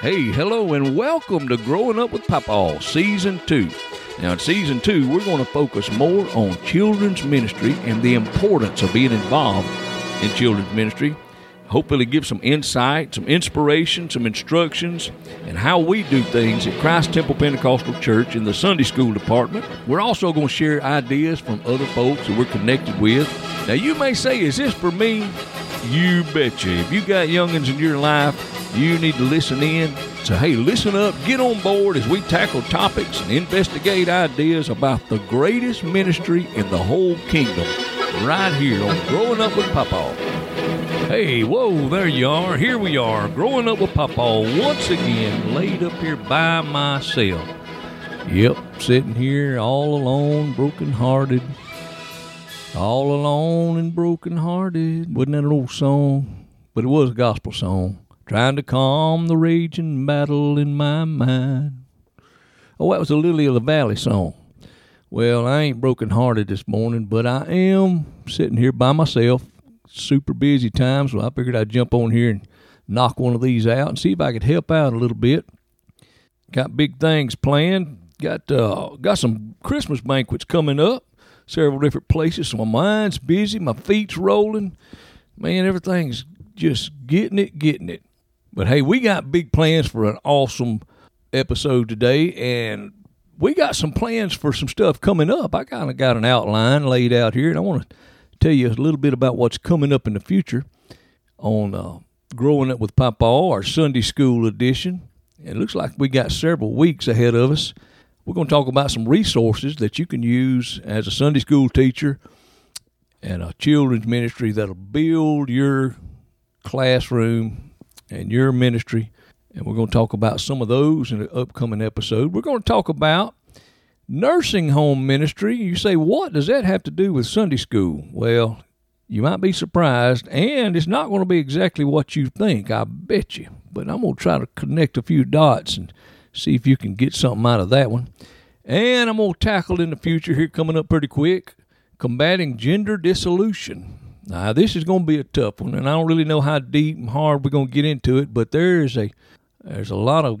Hey, hello, and welcome to Growing Up with Papa, Season 2. Now, in Season 2, we're going to focus more on children's ministry and the importance of being involved in children's ministry. Hopefully, give some insight, some inspiration, some instructions, and how we do things at Christ Temple Pentecostal Church in the Sunday School Department. We're also going to share ideas from other folks that we're connected with. Now, you may say, Is this for me? You betcha. If you got youngins in your life, you need to listen in. So, hey, listen up, get on board as we tackle topics and investigate ideas about the greatest ministry in the whole kingdom right here on Growing Up with Papa. Hey, whoa, there you are. Here we are, growing up with Papa once again, laid up here by myself. Yep, sitting here all alone, broken hearted. All alone and broken hearted. Wasn't that an old song? But it was a gospel song trying to calm the raging battle in my mind. Oh, that was a Lily of the Valley song. Well, I ain't broken hearted this morning, but I am sitting here by myself. Super busy time, so I figured I'd jump on here and knock one of these out and see if I could help out a little bit. Got big things planned. Got uh, got some Christmas banquets coming up, several different places. So my mind's busy, my feet's rolling. Man, everything's just getting it, getting it. But hey, we got big plans for an awesome episode today, and we got some plans for some stuff coming up. I kind of got an outline laid out here, and I want to tell you a little bit about what's coming up in the future on uh, Growing Up with Papa, our Sunday School edition. It looks like we got several weeks ahead of us. We're going to talk about some resources that you can use as a Sunday school teacher and a children's ministry that'll build your classroom and your ministry. And we're going to talk about some of those in the upcoming episode. We're going to talk about nursing home ministry. You say, what does that have to do with Sunday school? Well, you might be surprised, and it's not going to be exactly what you think, I bet you. But I'm going to try to connect a few dots and see if you can get something out of that one. And I'm going to tackle in the future here coming up pretty quick combating gender dissolution. Now, this is going to be a tough one, and I don't really know how deep and hard we're going to get into it, but there is a there's a lot of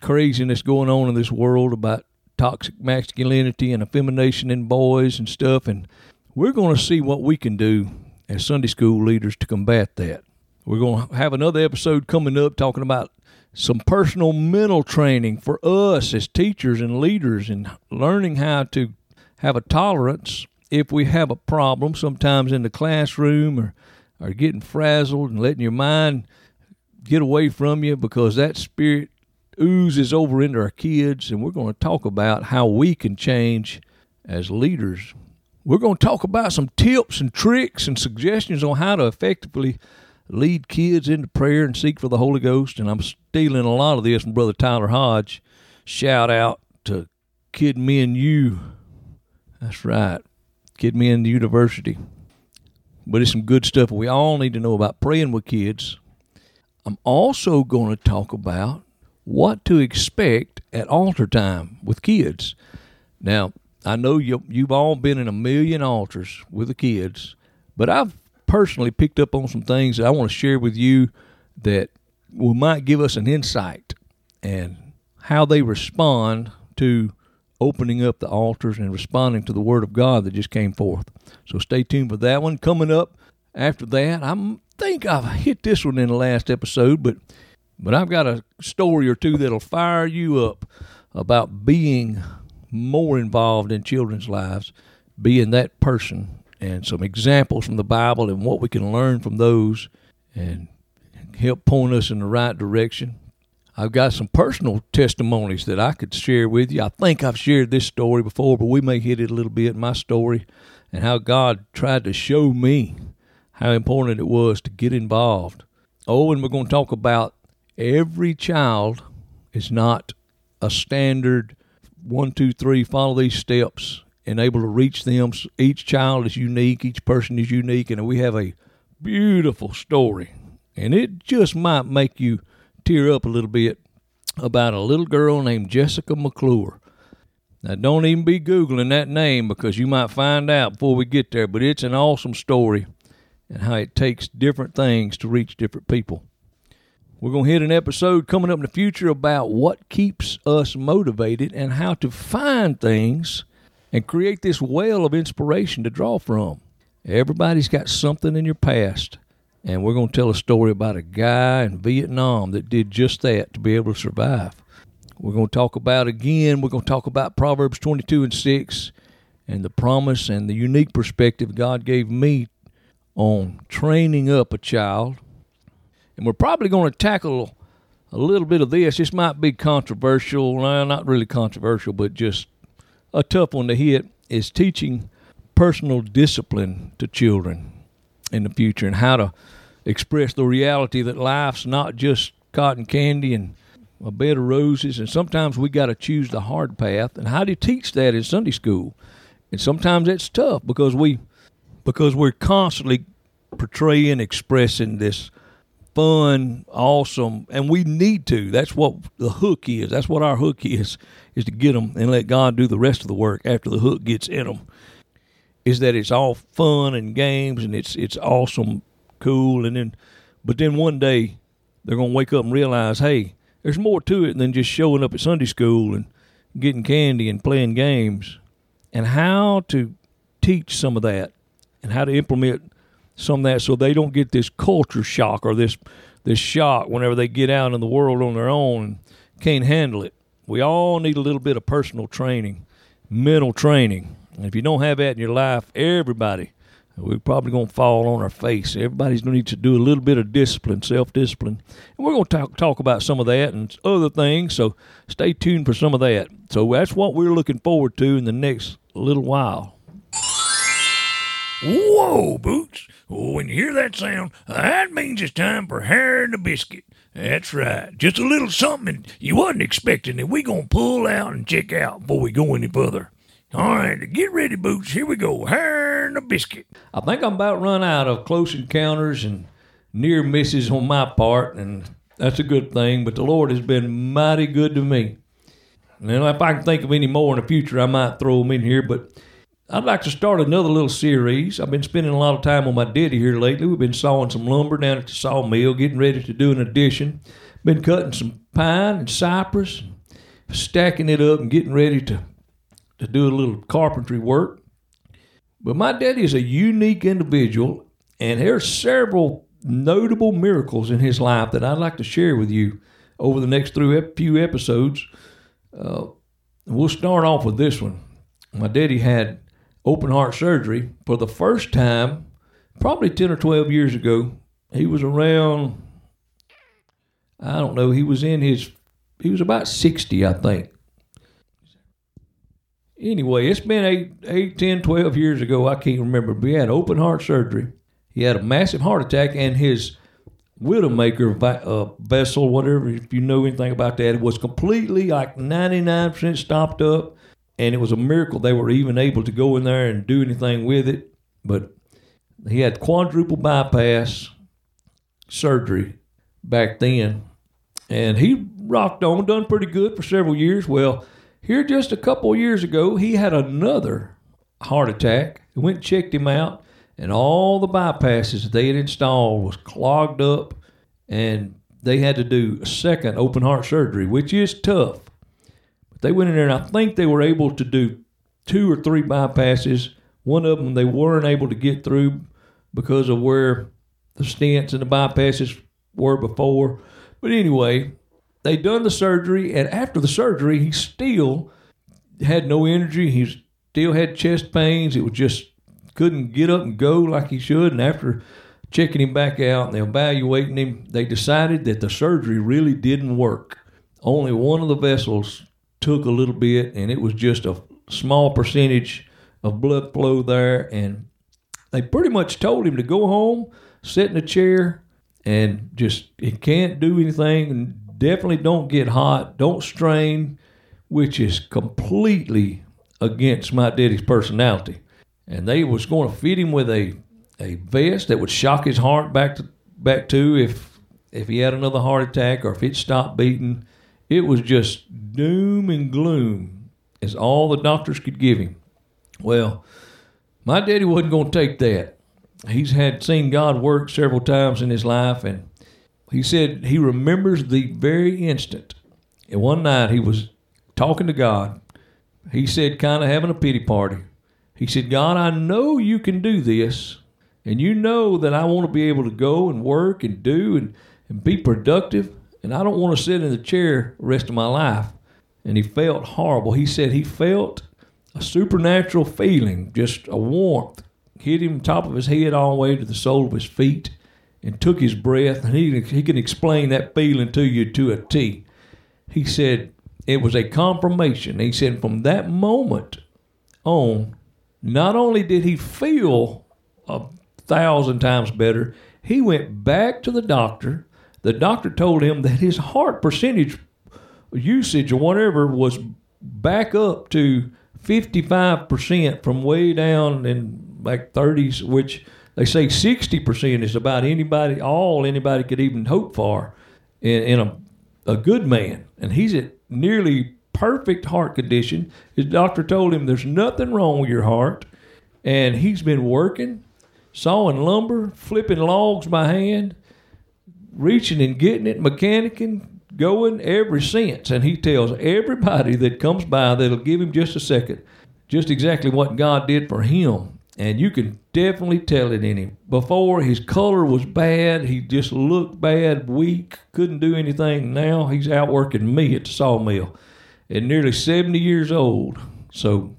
craziness going on in this world about toxic masculinity and effemination in boys and stuff, and we're going to see what we can do as Sunday school leaders to combat that. We're going to have another episode coming up talking about some personal mental training for us as teachers and leaders and learning how to have a tolerance if we have a problem sometimes in the classroom or, or getting frazzled and letting your mind get away from you because that spirit oozes over into our kids, and we're going to talk about how we can change as leaders. We're going to talk about some tips and tricks and suggestions on how to effectively lead kids into prayer and seek for the Holy Ghost. And I'm stealing a lot of this from Brother Tyler Hodge. Shout out to Kid Me and You. That's right. KidMin University. But it's some good stuff we all need to know about praying with kids. I'm also going to talk about what to expect at altar time with kids. Now, I know you, you've all been in a million altars with the kids, but I've personally picked up on some things that I want to share with you that will might give us an insight and how they respond to opening up the altars and responding to the word of God that just came forth. So stay tuned for that one. Coming up after that, I think I've hit this one in the last episode, but but I've got a story or two that'll fire you up about being more involved in children's lives, being that person, and some examples from the Bible and what we can learn from those and help point us in the right direction. I've got some personal testimonies that I could share with you. I think I've shared this story before, but we may hit it a little bit, my story, and how God tried to show me how important it was to get involved. Oh, and we're going to talk about every child is not a standard one, two, three, follow these steps and able to reach them. Each child is unique, each person is unique, and we have a beautiful story. And it just might make you tear up a little bit about a little girl named Jessica McClure. Now, don't even be Googling that name because you might find out before we get there, but it's an awesome story and how it takes different things to reach different people. We're going to hit an episode coming up in the future about what keeps us motivated and how to find things and create this well of inspiration to draw from. Everybody's got something in your past, and we're going to tell a story about a guy in Vietnam that did just that to be able to survive. We're going to talk about again, we're going to talk about Proverbs 22 and 6 and the promise and the unique perspective God gave me on training up a child and we're probably going to tackle a little bit of this. This might be controversial, well, not really controversial, but just a tough one to hit. Is teaching personal discipline to children in the future and how to express the reality that life's not just cotton candy and a bed of roses, and sometimes we got to choose the hard path. And how do you teach that in Sunday school? And sometimes it's tough because we because we're constantly portraying, expressing this fun, awesome, and we need to. That's what the hook is. That's what our hook is, is to get them and let God do the rest of the work after the hook gets in them. Is that it's all fun and games and it's it's awesome, cool, and then, but then one day they're gonna wake up and realize, hey, there's more to it than just showing up at Sunday school and getting candy and playing games, and how to teach some of that and how to implement some of that so they don't get this culture shock or this this shock whenever they get out in the world on their own and can't handle it. We all need a little bit of personal training, mental training. And if you don't have that in your life, everybody, we're probably going to fall on our face. Everybody's going to need to do a little bit of discipline, self discipline. And we're going to talk, talk about some of that and other things. So stay tuned for some of that. So that's what we're looking forward to in the next little while. Whoa, Boots. When you hear that sound, that means it's time for Hair and the Biscuit. That's right. Just a little something you wasn't expecting that we gonna pull out and check out before we go any further. All right, get ready, Boots. Here we go. Hair and the Biscuit. I think I'm about run out of close encounters and near misses on my part, and that's a good thing. But the Lord has been mighty good to me. And if I can think of any more in the future, I might throw them in here. But I'd like to start another little series. I've been spending a lot of time on my daddy here lately. We've been sawing some lumber down at the sawmill, getting ready to do an addition. Been cutting some pine and cypress, stacking it up and getting ready to, to do a little carpentry work. But my daddy is a unique individual, and there's several notable miracles in his life that I'd like to share with you over the next few episodes. Uh, we'll start off with this one. My daddy had open heart surgery for the first time, probably 10 or 12 years ago. He was around, I don't know, he was in his, he was about 60, I think. Anyway, it's been 8, 8 10, 12 years ago. I can't remember. But he had open heart surgery. He had a massive heart attack, and his Widowmaker uh, vessel, whatever, if you know anything about that, it was completely like 99% stopped up and it was a miracle they were even able to go in there and do anything with it. But he had quadruple bypass surgery back then, and he rocked on, done pretty good for several years. Well, here just a couple years ago, he had another heart attack. We went and checked him out, and all the bypasses they had installed was clogged up, and they had to do a second open heart surgery, which is tough. But they went in there, and I think they were able to do two or three bypasses. One of them they weren't able to get through because of where the stents and the bypasses were before. But anyway, they done the surgery, and after the surgery, he still had no energy. He still had chest pains. It was just couldn't get up and go like he should. And after checking him back out and evaluating him, they decided that the surgery really didn't work. Only one of the vessels took a little bit, and it was just a small percentage of blood flow there. And they pretty much told him to go home, sit in a chair, and just he can't do anything. Definitely don't get hot, don't strain, which is completely against my daddy's personality. And they was going to fit him with a a vest that would shock his heart back to back to if if he had another heart attack or if it stopped beating. It was just doom and gloom is all the doctors could give him. Well, my daddy wasn't going to take that. He's had seen God work several times in his life, and He said he remembers the very instant. And one night he was talking to God. He said, kind of having a pity party. He said, God, I know you can do this. And you know that I want to be able to go and work and do and, and be productive. And I don't want to sit in the chair the rest of my life. And he felt horrible. He said he felt a supernatural feeling, just a warmth, hit him top of his head all the way to the sole of his feet and took his breath. And he, he can explain that feeling to you to a T. He said it was a confirmation. He said from that moment on, not only did he feel a thousand times better, he went back to the doctor. The doctor told him that his heart percentage usage or whatever was back up to 55% from way down in like 30s, which they say 60% is about anybody, all anybody could even hope for in, in a, a good man. And he's at nearly perfect heart condition. His doctor told him there's nothing wrong with your heart. And he's been working, sawing lumber, flipping logs by hand, reaching and getting it, mechanicking, going ever since. And he tells everybody that comes by that'll give him just a second just exactly what God did for him. And you can definitely tell it in him. Before, his color was bad. He just looked bad, weak, couldn't do anything. Now he's out working me at the sawmill at nearly 70 years old. So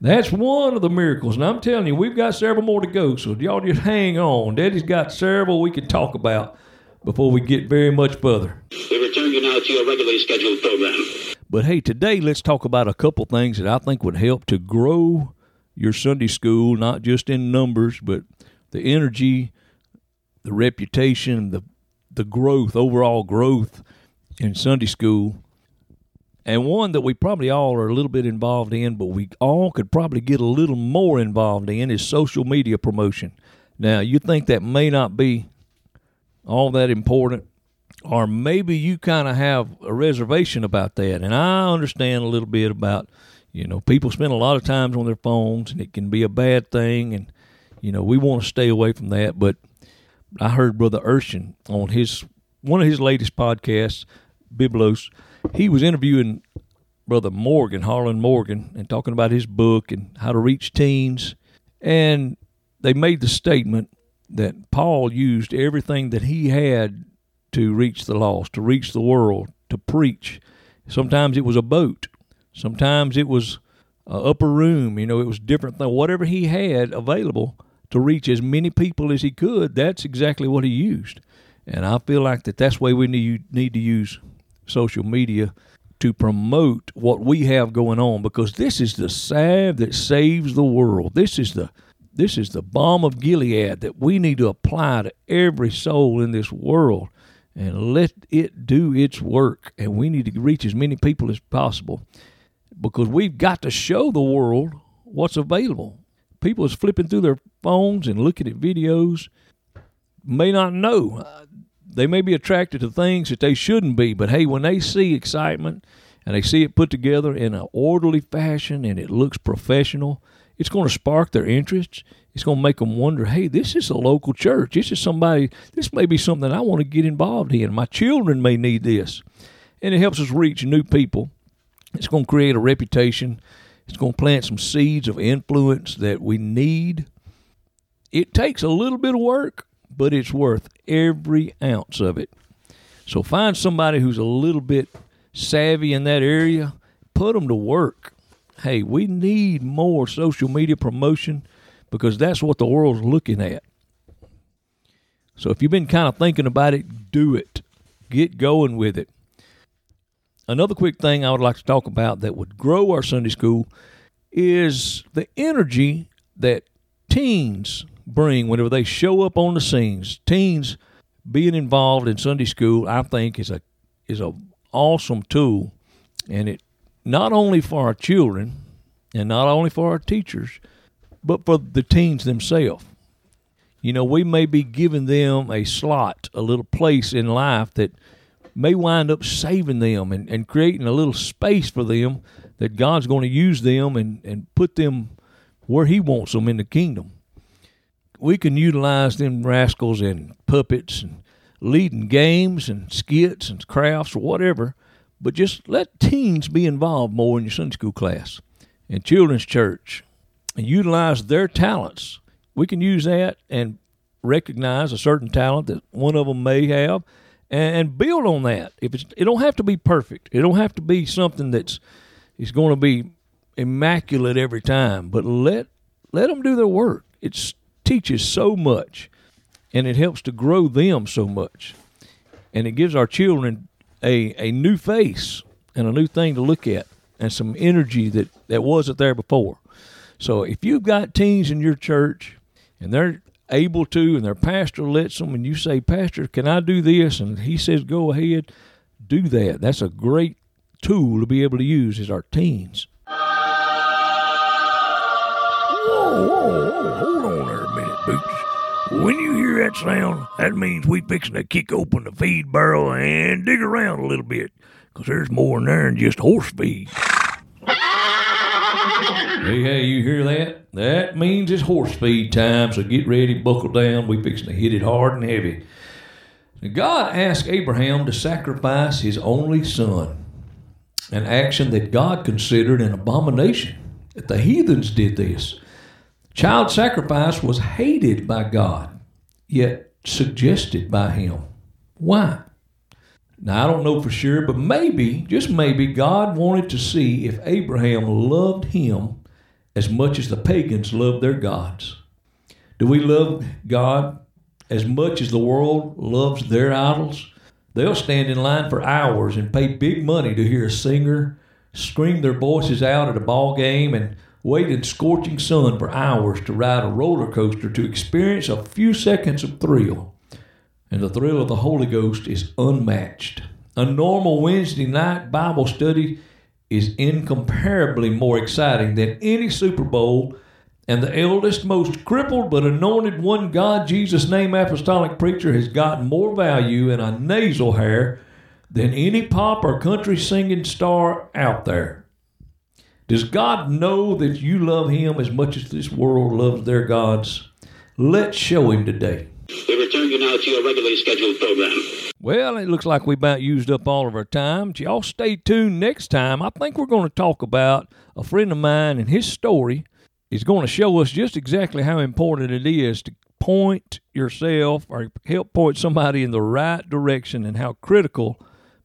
that's one of the miracles. And I'm telling you, we've got several more to go. So y'all just hang on. Daddy's got several we can talk about before we get very much further. We return you now to your regularly scheduled program. But hey, today let's talk about a couple things that I think would help to grow your Sunday school, not just in numbers, but the energy, the reputation, the the growth, overall growth in Sunday school. And one that we probably all are a little bit involved in, but we all could probably get a little more involved in is social media promotion. Now, you think that may not be all that important, or maybe you kind of have a reservation about that. And I understand a little bit about, you know, people spend a lot of times on their phones and it can be a bad thing. And, you know, we want to stay away from that. But I heard Brother Urshan on his one of his latest podcasts, Biblos. He was interviewing Brother Morgan, Harlan Morgan, and talking about his book and how to reach teens. And they made the statement that Paul used everything that he had to reach the lost, to reach the world, to preach. Sometimes it was a boat. Sometimes it was an upper room. You know, it was different thing. Whatever he had available to reach as many people as he could, that's exactly what he used. And I feel like that that's why we need, need to use social media to promote what we have going on because this is the salve that saves the world. This is the this is the balm of Gilead that we need to apply to every soul in this world and let it do its work. And we need to reach as many people as possible because we've got to show the world what's available. People is flipping through their phones and looking at videos, may not know. Uh, they may be attracted to things that they shouldn't be, but hey, when they see excitement and they see it put together in an orderly fashion and it looks professional, it's going to spark their interest. It's going to make them wonder, hey, this is a local church. This is somebody, this may be something I want to get involved in. My children may need this. And it helps us reach new people. It's going to create a reputation. It's going to plant some seeds of influence that we need. It takes a little bit of work, but it's worth every ounce of it. So find somebody who's a little bit savvy in that area, put them to work. Hey, we need more social media promotion because that's what the world's looking at. So if you've been kind of thinking about it, do it. Get going with it. Another quick thing I would like to talk about that would grow our Sunday school is the energy that teens bring whenever they show up on the scenes. Teens being involved in Sunday school, I think, is a is a awesome tool, and it not only for our children and not only for our teachers, but for the teens themselves. You know, we may be giving them a slot, a little place in life that may wind up saving them and, and creating a little space for them that God's going to use them and, and put them where He wants them in the kingdom. We can utilize them rascals and puppets and leading games and skits and crafts or whatever, but just let teens be involved more in your Sunday school class and children's church and utilize their talents. We can use that and recognize a certain talent that one of them may have and build on that. If it's, it don't have to be perfect. It don't have to be something that's is going to be immaculate every time. But let let them do their work. It teaches so much, and it helps to grow them so much, and it gives our children a a new face and a new thing to look at, and some energy that that wasn't there before. So if you've got teens in your church and they're able to, and their pastor lets them, and you say, Pastor, can I do this? And he says, Go ahead, do that. That's a great tool to be able to use is our teens. Whoa, hold on there a minute, Boots. When you hear that sound, that means we fixing to kick open the feed barrel and dig around a little bit because there's more in there than just horse feed. Hey, hey, you hear that? That means it's horse feed time, so get ready, buckle down. We fixing to hit it hard and heavy. God asked Abraham to sacrifice his only son, an action that God considered an abomination. That the heathens did this. Child sacrifice was hated by God, yet suggested by him. Why? Now, I don't know for sure, but maybe, just maybe, God wanted to see if Abraham loved him as much as the pagans love their gods. Do we love God as much as the world loves their idols? They'll stand in line for hours and pay big money to hear a singer scream their voices out at a ball game and wait in scorching sun for hours to ride a roller coaster to experience a few seconds of thrill. And the thrill of the Holy Ghost is unmatched. A normal Wednesday night Bible study is incomparably more exciting than any Super Bowl, and the eldest, most crippled but anointed one God Jesus name apostolic preacher has gotten more value in a nasal hair than any pop or country singing star out there. Does God know that you love Him as much as this world loves their gods? Let's show Him today. We return you now to your regularly scheduled program. Well, it looks like we about used up all of our time. But Y'all stay tuned next time. I think we're going to talk about a friend of mine and his story is going to show us just exactly how important it is to point yourself or help point somebody in the right direction and how critical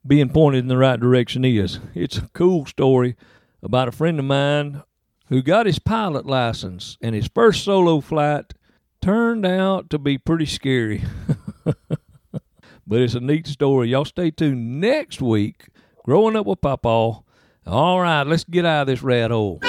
being pointed in the right direction is. It's a cool story about a friend of mine who got his pilot license and his first solo flight turned out to be pretty scary. but it's a neat story. Y'all stay tuned next week. Growing up with Papa. All right, let's get out of this rat hole.